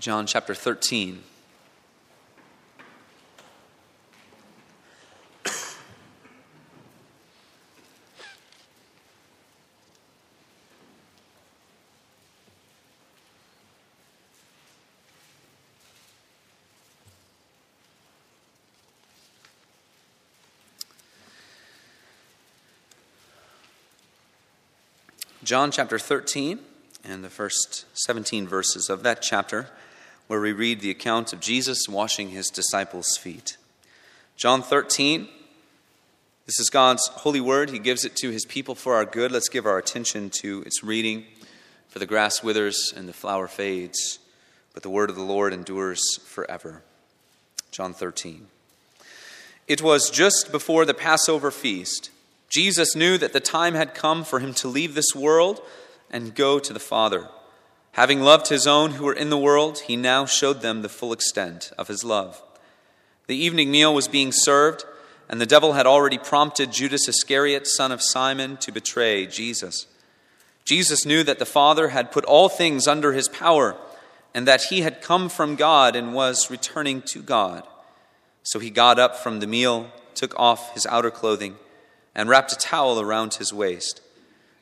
John chapter 13. John chapter 13 and the first 17 verses of that chapter, where we read the account of Jesus washing his disciples' feet. John 13, this is God's holy word. He gives it to his people for our good. Let's give our attention to its reading. For the grass withers and the flower fades, but the word of the Lord endures forever. John 13. It was just before the Passover feast. Jesus knew that the time had come for him to leave this world and go to the Father. Having loved his own who were in the world, he now showed them the full extent of his love. The evening meal was being served, and the devil had already prompted Judas Iscariot, son of Simon, to betray Jesus. Jesus knew that the Father had put all things under his power, and that he had come from God and was returning to God. So he got up from the meal, took off his outer clothing, and wrapped a towel around his waist.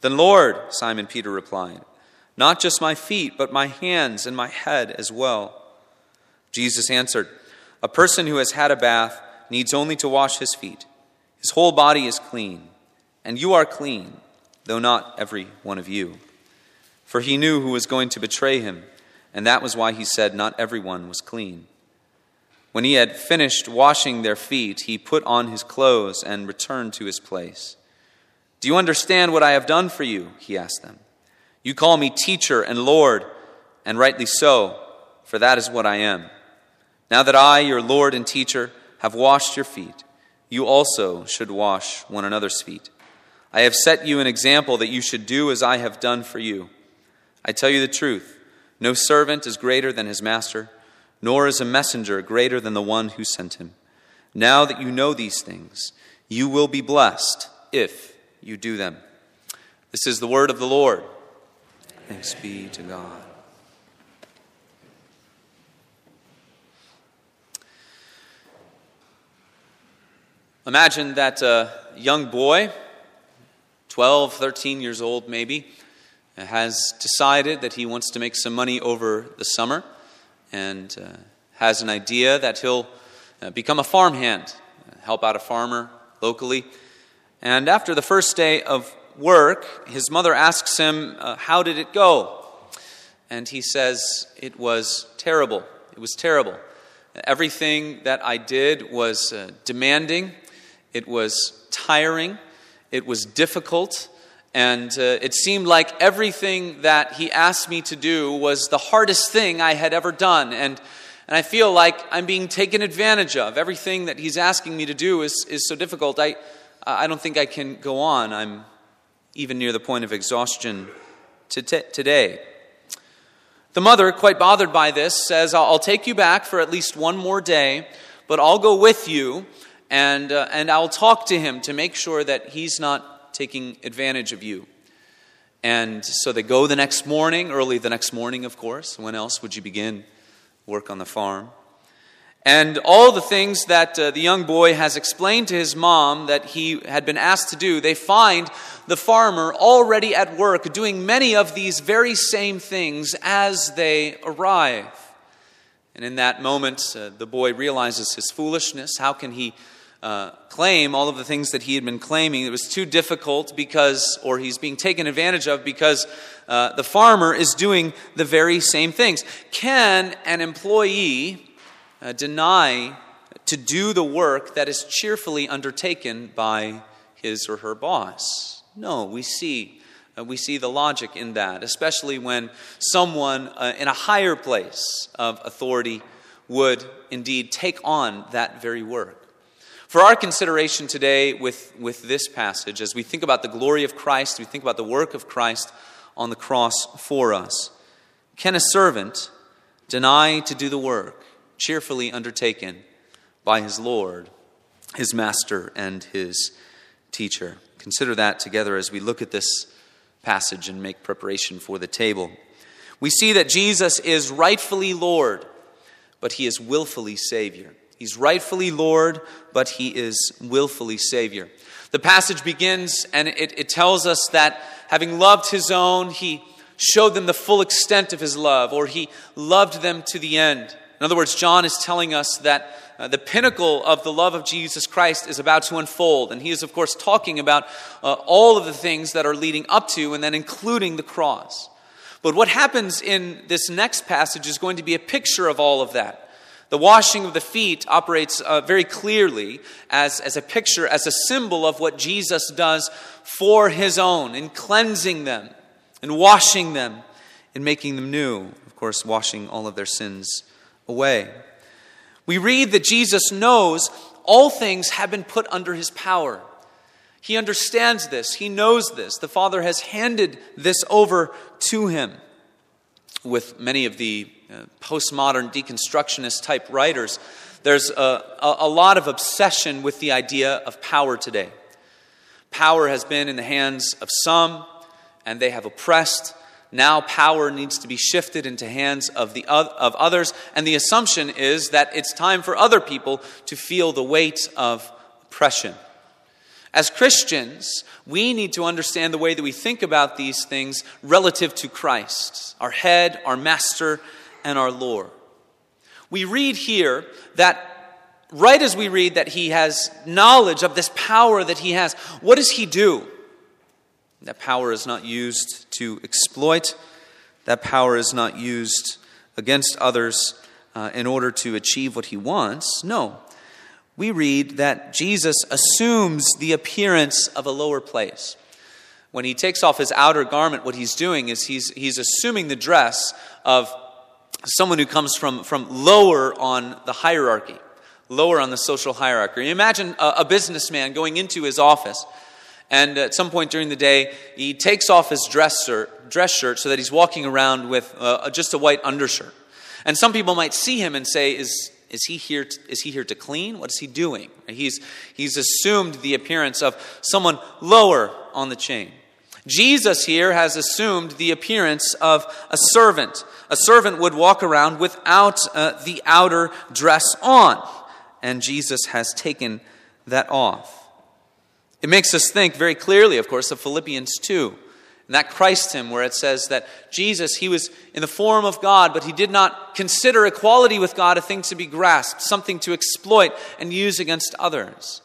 Then, Lord, Simon Peter replied, Not just my feet, but my hands and my head as well. Jesus answered, A person who has had a bath needs only to wash his feet. His whole body is clean, and you are clean, though not every one of you. For he knew who was going to betray him, and that was why he said, Not everyone was clean. When he had finished washing their feet, he put on his clothes and returned to his place. Do you understand what I have done for you? He asked them. You call me teacher and Lord, and rightly so, for that is what I am. Now that I, your Lord and teacher, have washed your feet, you also should wash one another's feet. I have set you an example that you should do as I have done for you. I tell you the truth no servant is greater than his master nor is a messenger greater than the one who sent him. Now that you know these things, you will be blessed if you do them. This is the word of the Lord. Thanks be to God. Imagine that a young boy, 12, 13 years old maybe, has decided that he wants to make some money over the summer and uh, has an idea that he'll uh, become a farmhand, help out a farmer locally. And after the first day of work, his mother asks him, uh, How did it go? And he says, It was terrible. It was terrible. Everything that I did was uh, demanding, it was tiring, it was difficult. And uh, it seemed like everything that he asked me to do was the hardest thing I had ever done. And, and I feel like I'm being taken advantage of. Everything that he's asking me to do is, is so difficult. I, I don't think I can go on. I'm even near the point of exhaustion to t- today. The mother, quite bothered by this, says, I'll take you back for at least one more day, but I'll go with you and, uh, and I'll talk to him to make sure that he's not taking advantage of you. And so they go the next morning, early the next morning, of course. When else would you begin work on the farm? And all the things that uh, the young boy has explained to his mom that he had been asked to do, they find the farmer already at work doing many of these very same things as they arrive. And in that moment, uh, the boy realizes his foolishness. How can he uh, claim all of the things that he had been claiming. It was too difficult because, or he's being taken advantage of because uh, the farmer is doing the very same things. Can an employee uh, deny to do the work that is cheerfully undertaken by his or her boss? No, we see. Uh, we see the logic in that, especially when someone uh, in a higher place of authority would indeed take on that very work. For our consideration today with, with this passage, as we think about the glory of Christ, we think about the work of Christ on the cross for us. Can a servant deny to do the work cheerfully undertaken by his Lord, his master, and his teacher? Consider that together as we look at this passage and make preparation for the table. We see that Jesus is rightfully Lord, but he is willfully Savior. He's rightfully Lord, but he is willfully Savior. The passage begins and it, it, tells us that having loved his own, he showed them the full extent of his love, or he loved them to the end. In other words, John is telling us that uh, the pinnacle of the love of Jesus Christ is about to unfold. And he is, of course, talking about uh, all of the things that are leading up to and then including the cross. But what happens in this next passage is going to be a picture of all of that. The washing of the feet operates uh, very clearly as, as a picture, as a symbol of what Jesus does for his own in cleansing them and washing them and making them new. Of course, washing all of their sins away. We read that Jesus knows all things have been put under his power. He understands this, he knows this. The Father has handed this over to him. With many of the uh, postmodern deconstructionist type writers, there's a, a, a lot of obsession with the idea of power today. Power has been in the hands of some, and they have oppressed. Now power needs to be shifted into hands of, the, of others, and the assumption is that it's time for other people to feel the weight of oppression. As Christians, we need to understand the way that we think about these things relative to Christ, our head, our master, and our Lord. We read here that right as we read that he has knowledge of this power that he has, what does he do? That power is not used to exploit, that power is not used against others uh, in order to achieve what he wants. No. We read that Jesus assumes the appearance of a lower place. When he takes off his outer garment, what he's doing is he's, he's assuming the dress of someone who comes from, from lower on the hierarchy, lower on the social hierarchy. Imagine a, a businessman going into his office, and at some point during the day, he takes off his dress shirt, dress shirt so that he's walking around with uh, just a white undershirt. And some people might see him and say, Is, is, he here to, is he here to clean? What is he doing? He's, he's assumed the appearance of someone lower on the chain. Jesus here has assumed the appearance of a servant. A servant would walk around without uh, the outer dress on, and Jesus has taken that off. It makes us think very clearly, of course, of Philippians 2. And that Christ hymn, where it says that Jesus, he was in the form of God, but he did not consider equality with God a thing to be grasped, something to exploit and use against others.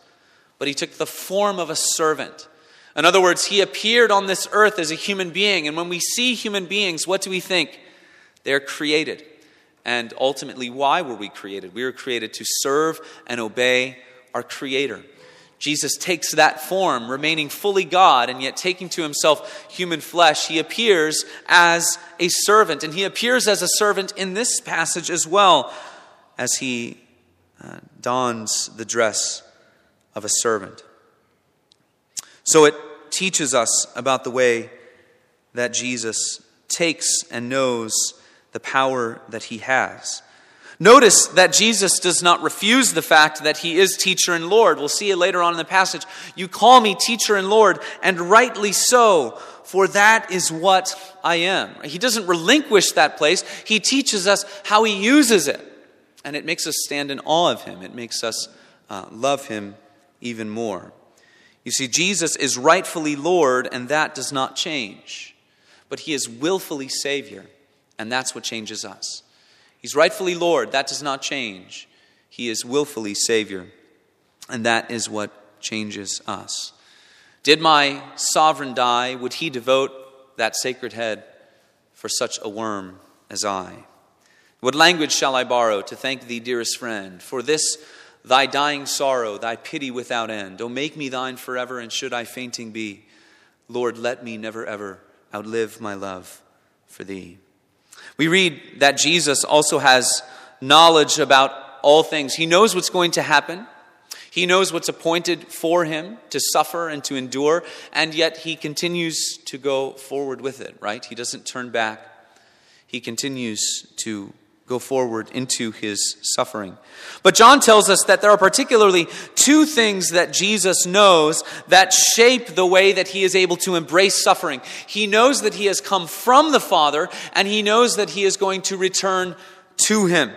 But he took the form of a servant in other words, he appeared on this earth as a human being. And when we see human beings, what do we think? They're created. And ultimately, why were we created? We were created to serve and obey our Creator. Jesus takes that form, remaining fully God and yet taking to himself human flesh. He appears as a servant, and he appears as a servant in this passage as well, as he uh, dons the dress of a servant. So it teaches us about the way that Jesus takes and knows the power that he has. Notice that Jesus does not refuse the fact that he is teacher and Lord. We'll see it later on in the passage. You call me teacher and Lord, and rightly so, for that is what I am. He doesn't relinquish that place, he teaches us how he uses it. And it makes us stand in awe of him, it makes us uh, love him even more. You see, Jesus is rightfully Lord, and that does not change. But he is willfully Savior, and that's what changes us. He's rightfully Lord, that does not change. He is willfully Savior, and that is what changes us. Did my sovereign die, would he devote that sacred head for such a worm as I? What language shall I borrow to thank thee, dearest friend, for this? thy dying sorrow, thy pity without end. O make me thine forever, and should I fainting be, Lord, let me never ever outlive my love for thee. We read that Jesus also has knowledge about all things. He knows what's going to happen. He knows what's appointed for him to suffer and to endure, and yet he continues to go forward with it, right? He doesn't turn back. He continues to go forward into his suffering. But John tells us that there are particularly two things that Jesus knows that shape the way that he is able to embrace suffering. He knows that he has come from the Father, and he knows that he is going to return to him.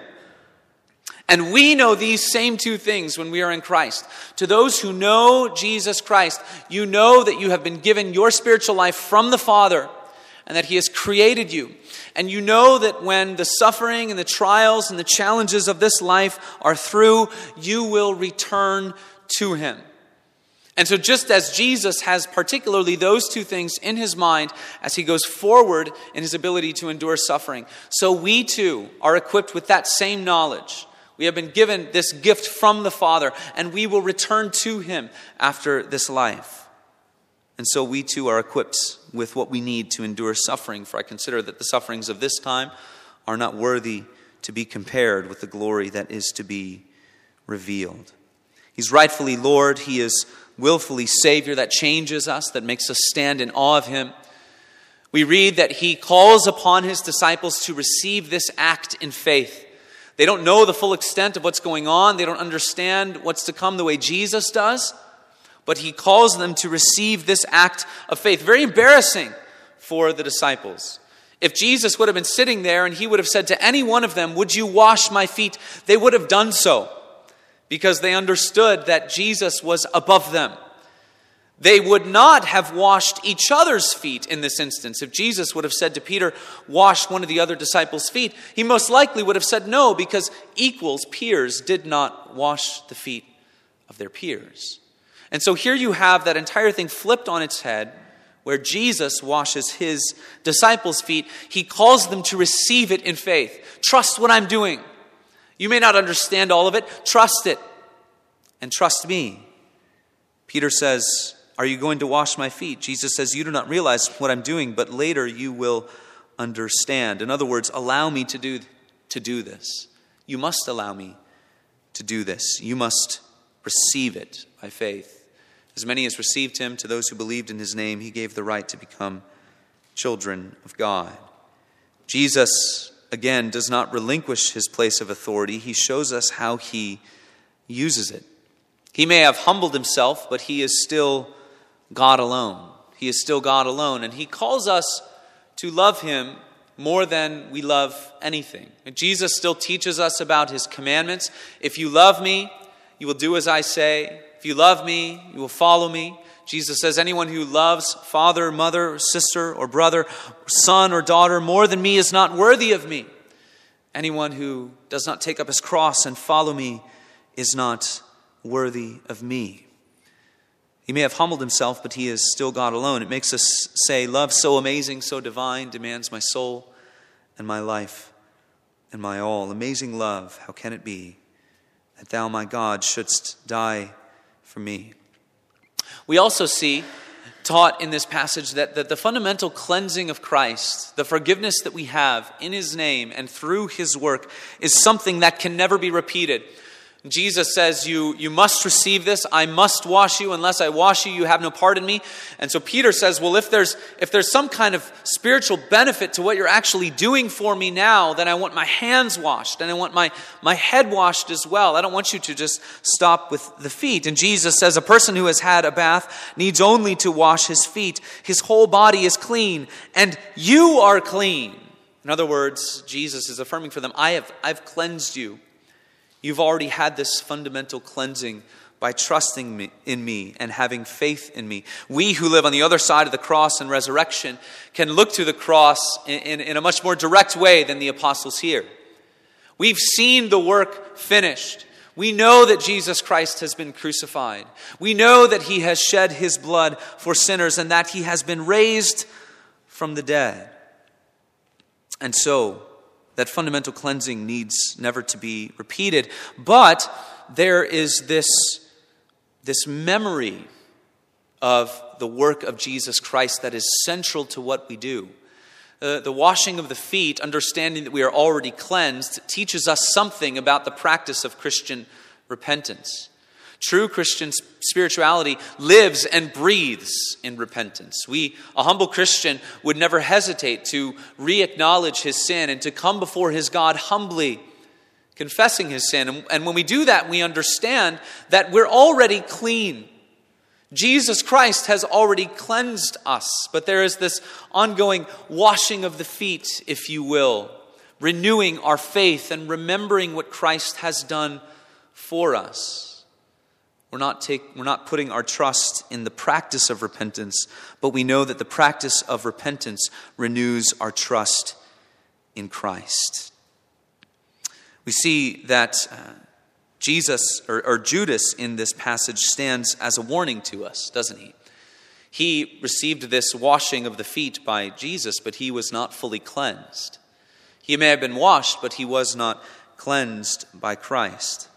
And we know these same two things when we are in Christ. To those who know Jesus Christ, you know that you have been given your spiritual life from the Father and that He has created you. And you know that when the suffering and the trials and the challenges of this life are through, you will return to Him. And so, just as Jesus has particularly those two things in his mind as he goes forward in his ability to endure suffering, so we too are equipped with that same knowledge we have been given this gift from the Father, and we will return to Him after this life. And so we too are equipped with what we need to endure suffering, for I consider that the sufferings of this time are not worthy to be compared with the glory that is to be revealed. He's rightfully Lord, He is willfully Savior that changes us, that makes us stand in awe of Him. We read that He calls upon His disciples to receive this act in faith. They don't know the full extent of what's going on. They don't understand what's to come the way Jesus does. But he calls them to receive this act of faith. Very embarrassing for the disciples. If Jesus would have been sitting there and he would have said to any one of them, Would you wash my feet? they would have done so because they understood that Jesus was above them. They would not have washed each other's feet in this instance. If Jesus would have said to Peter, Wash one of the other disciples' feet, he most likely would have said no, because equals, peers, did not wash the feet of their peers. And so here you have that entire thing flipped on its head, where Jesus washes his disciples' feet. He calls them to receive it in faith. Trust what I'm doing. You may not understand all of it, trust it, and trust me. Peter says, are you going to wash my feet? Jesus says, You do not realize what I'm doing, but later you will understand. In other words, allow me to do, to do this. You must allow me to do this. You must receive it by faith. As many as received him, to those who believed in his name, he gave the right to become children of God. Jesus, again, does not relinquish his place of authority. He shows us how he uses it. He may have humbled himself, but he is still God alone. He is still God alone. And He calls us to love Him more than we love anything. And Jesus still teaches us about His commandments. If you love me, you will do as I say. If you love me, you will follow me. Jesus says, Anyone who loves father, mother, sister, or brother, son, or daughter more than me is not worthy of me. Anyone who does not take up his cross and follow me is not worthy of me. He may have humbled himself, but he is still God alone. It makes us say, Love so amazing, so divine, demands my soul and my life and my all. Amazing love, how can it be that thou, my God, shouldst die for me? We also see taught in this passage that, that the fundamental cleansing of Christ, the forgiveness that we have in his name and through his work, is something that can never be repeated. Jesus says, you, you must receive this. I must wash you. Unless I wash you, you have no part in me. And so Peter says, Well, if there's, if there's some kind of spiritual benefit to what you're actually doing for me now, then I want my hands washed and I want my, my head washed as well. I don't want you to just stop with the feet. And Jesus says, A person who has had a bath needs only to wash his feet. His whole body is clean, and you are clean. In other words, Jesus is affirming for them, I have, I've cleansed you. You've already had this fundamental cleansing by trusting me, in me and having faith in me. We who live on the other side of the cross and resurrection can look to the cross in, in, in a much more direct way than the apostles here. We've seen the work finished. We know that Jesus Christ has been crucified. We know that he has shed his blood for sinners and that he has been raised from the dead. And so, that fundamental cleansing needs never to be repeated. But there is this, this memory of the work of Jesus Christ that is central to what we do. the, the washing of the feet, understanding that we are already cleansed, teaches us something about the practice of Christian repentance. True Christian spirituality lives and breathes in repentance. We, a humble Christian, would never hesitate to re acknowledge his sin and to come before his God humbly, confessing his sin. And when we do that, we understand that we're already clean. Jesus Christ has already cleansed us, but there is this ongoing washing of the feet, if you will, renewing our faith and remembering what Christ has done for us. We're not, take, we're not putting our trust in the practice of repentance, but we know that the practice of repentance renews our trust in Christ. We see that uh, Jesus or, or Judas in this passage stands as a warning to us, doesn't he? He received this washing of the feet by Jesus, but he was not fully cleansed. He may have been washed, but he was not cleansed by Christ.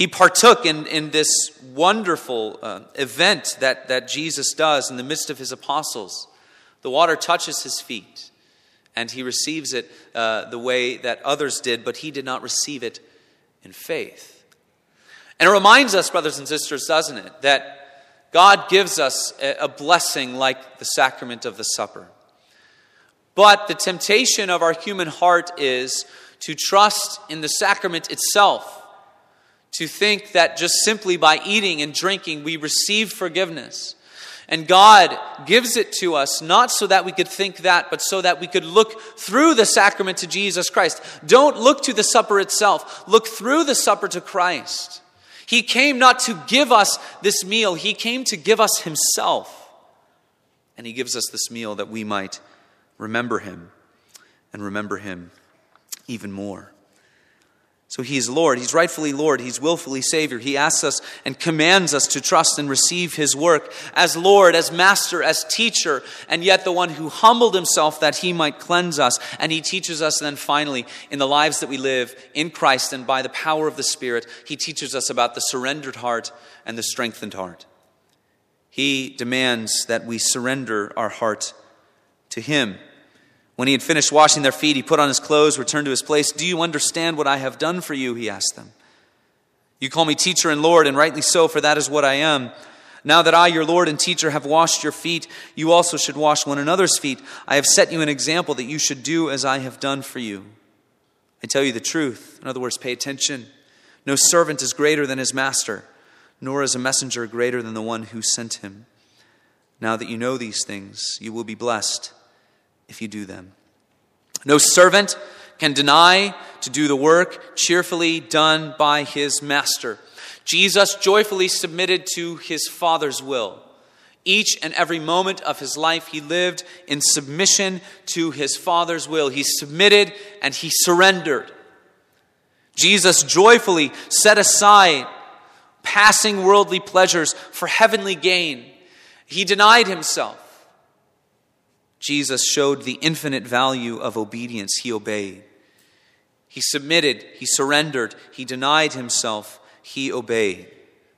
He partook in, in this wonderful uh, event that, that Jesus does in the midst of his apostles. The water touches his feet, and he receives it uh, the way that others did, but he did not receive it in faith. And it reminds us, brothers and sisters, doesn't it, that God gives us a, a blessing like the sacrament of the supper. But the temptation of our human heart is to trust in the sacrament itself to think that just simply by eating and drinking we receive forgiveness. And God gives it to us not so that we could think that, but so that we could look through the sacrament to Jesus Christ. Don't look to the supper itself, look through the supper to Christ. He came not to give us this meal, He came to give us Himself. And He gives us this meal that we might remember Him and remember Him even more. So he is Lord. He's rightfully Lord. He's willfully Savior. He asks us and commands us to trust and receive his work as Lord, as Master, as teacher, and yet the one who humbled himself that he might cleanse us. And he teaches us then finally in the lives that we live in Christ and by the power of the Spirit, he teaches us about the surrendered heart and the strengthened heart. He demands that we surrender our heart to him when he had finished washing their feet, he put on his clothes, returned to his place. Do you understand what I have done for you? He asked them. You call me teacher and Lord, and rightly so, for that is what I am. Now that I, your Lord and teacher, have washed your feet, you also should wash one another's feet. I have set you an example that you should do as I have done for you. I tell you the truth. In other words, pay attention. No servant is greater than his master, nor is a messenger greater than the one who sent him. Now that you know these things, you will be blessed if you do them. No servant can deny to do the work cheerfully done by his master. Jesus joyfully submitted to his Father's will. Each and every moment of his life, he lived in submission to his Father's will. He submitted and he surrendered. Jesus joyfully set aside passing worldly pleasures for heavenly gain. He denied himself. Jesus showed the infinite value of obedience. He obeyed. He submitted, he surrendered, he denied himself, he obeyed.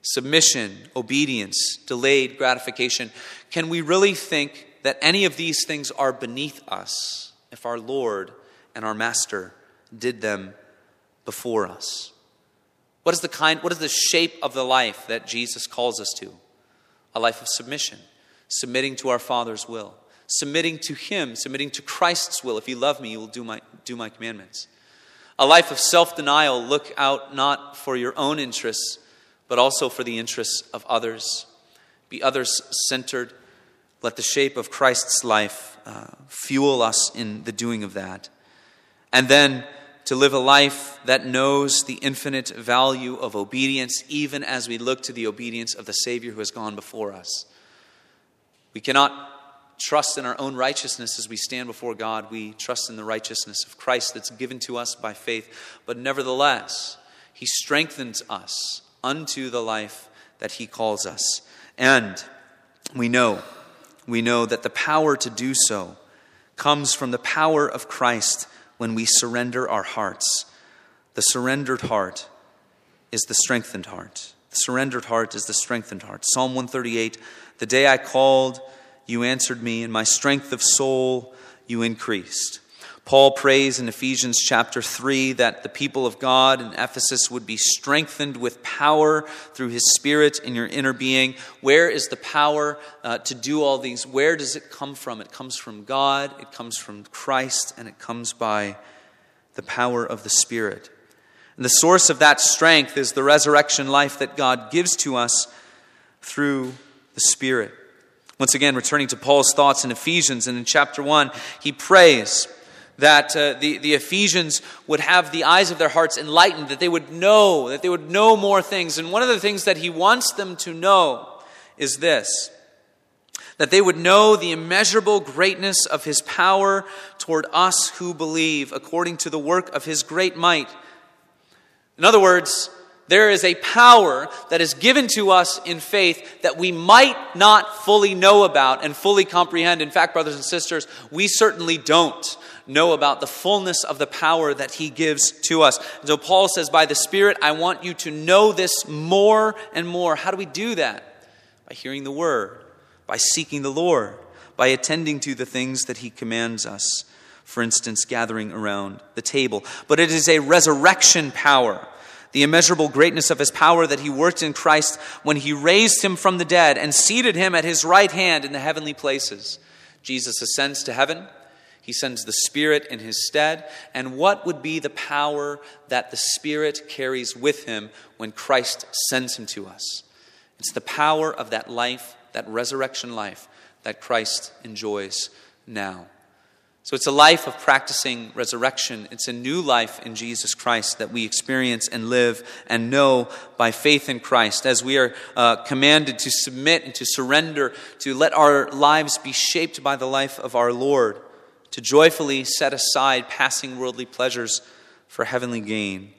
Submission, obedience, delayed gratification. Can we really think that any of these things are beneath us if our Lord and our Master did them before us? What is the kind, what is the shape of the life that Jesus calls us to? A life of submission, submitting to our Father's will submitting to Him, submitting to Christ's will. If you love me, you will do my, do my commandments. A life of self denial, look out not for your own interests, but also for the interests of others. Be others centered. Let the shape of Christ's life uh, fuel us in the doing of that. And then to live a life that knows the infinite value of obedience, even as we look to the obedience of the Savior who has gone before us. We cannot trust in our own righteousness as we stand before God. We trust in the righteousness of Christ that's given to us by faith. But nevertheless, He strengthens us unto the life that He calls us. And we know, we know that the power to do so comes from the power of Christ when we surrender our hearts. The surrendered heart is the strengthened heart. The surrendered heart is the strengthened heart. Psalm 138 The day I called, you answered me, and my strength of soul, you increased. Paul prays in Ephesians chapter 3 that the people of God in Ephesus would be strengthened with power through his Spirit in your inner being. Where is the power uh, to do all these? Where does it come from? It comes from God, it comes from Christ, and it comes by the power of the Spirit. And the source of that strength is the resurrection life that God gives to us through the Spirit. Once again, returning to Paul's thoughts in Ephesians and in chapter 1, he prays that uh, the, the Ephesians would have the eyes of their hearts enlightened, that they would know, that they would know more things. And one of the things that he wants them to know is this that they would know the immeasurable greatness of his power toward us who believe, according to the work of his great might. In other words, there is a power that is given to us in faith that we might not fully know about and fully comprehend. In fact, brothers and sisters, we certainly don't know about the fullness of the power that he gives to us. And so Paul says, By the Spirit, I want you to know this more and more. How do we do that? By hearing the word, by seeking the Lord, by attending to the things that he commands us. For instance, gathering around the table. But it is a resurrection power the immeasurable greatness of his power that he worked in Christ when he raised him from the dead and seated him at his right hand in the heavenly places. Jesus ascends to heaven. He sends the Spirit in his stead. And what would be the power that the Spirit carries with him when Christ sends him to us? It's the power of that life, that resurrection life that Christ enjoys now. So it's a life of practicing resurrection. It's a new life in Jesus Christ that we experience and live and know by faith in Christ as we are uh, commanded to submit and to surrender, to let our lives be shaped by the life of our Lord, to joyfully set aside passing worldly pleasures for heavenly gain,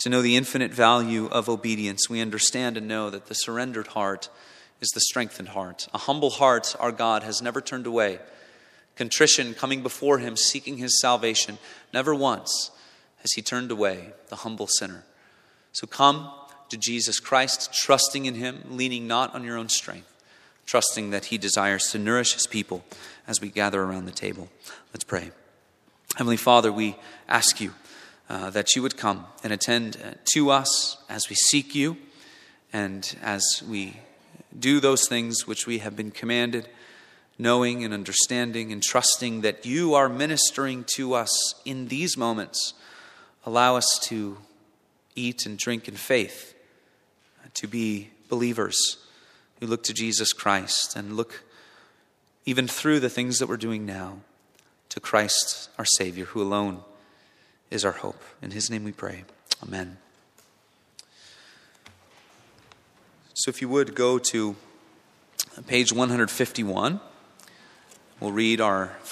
to know the infinite value of obedience. We understand and know that the surrendered heart is the strengthened heart. A humble heart, our God, has never turned away contrition, coming before him, seeking his salvation. Never once has he turned away the humble sinner. So come to Jesus Christ, trusting in him, leaning not on your own strength, trusting that he desires to nourish his people as we gather around the table. Let's pray. Heavenly Father, we ask you uh, that you would come and attend uh, to us as we seek you and as we do those things which we have been commanded knowing and understanding and trusting that you are ministering to us in these moments. Allow us to eat and drink in faith, uh, to be believers who look to Jesus Christ and look even through the things that we're doing now to Christ, our Savior, who alone is our hope. In His name we pray. Amen. So if you would go to page 151. We'll read our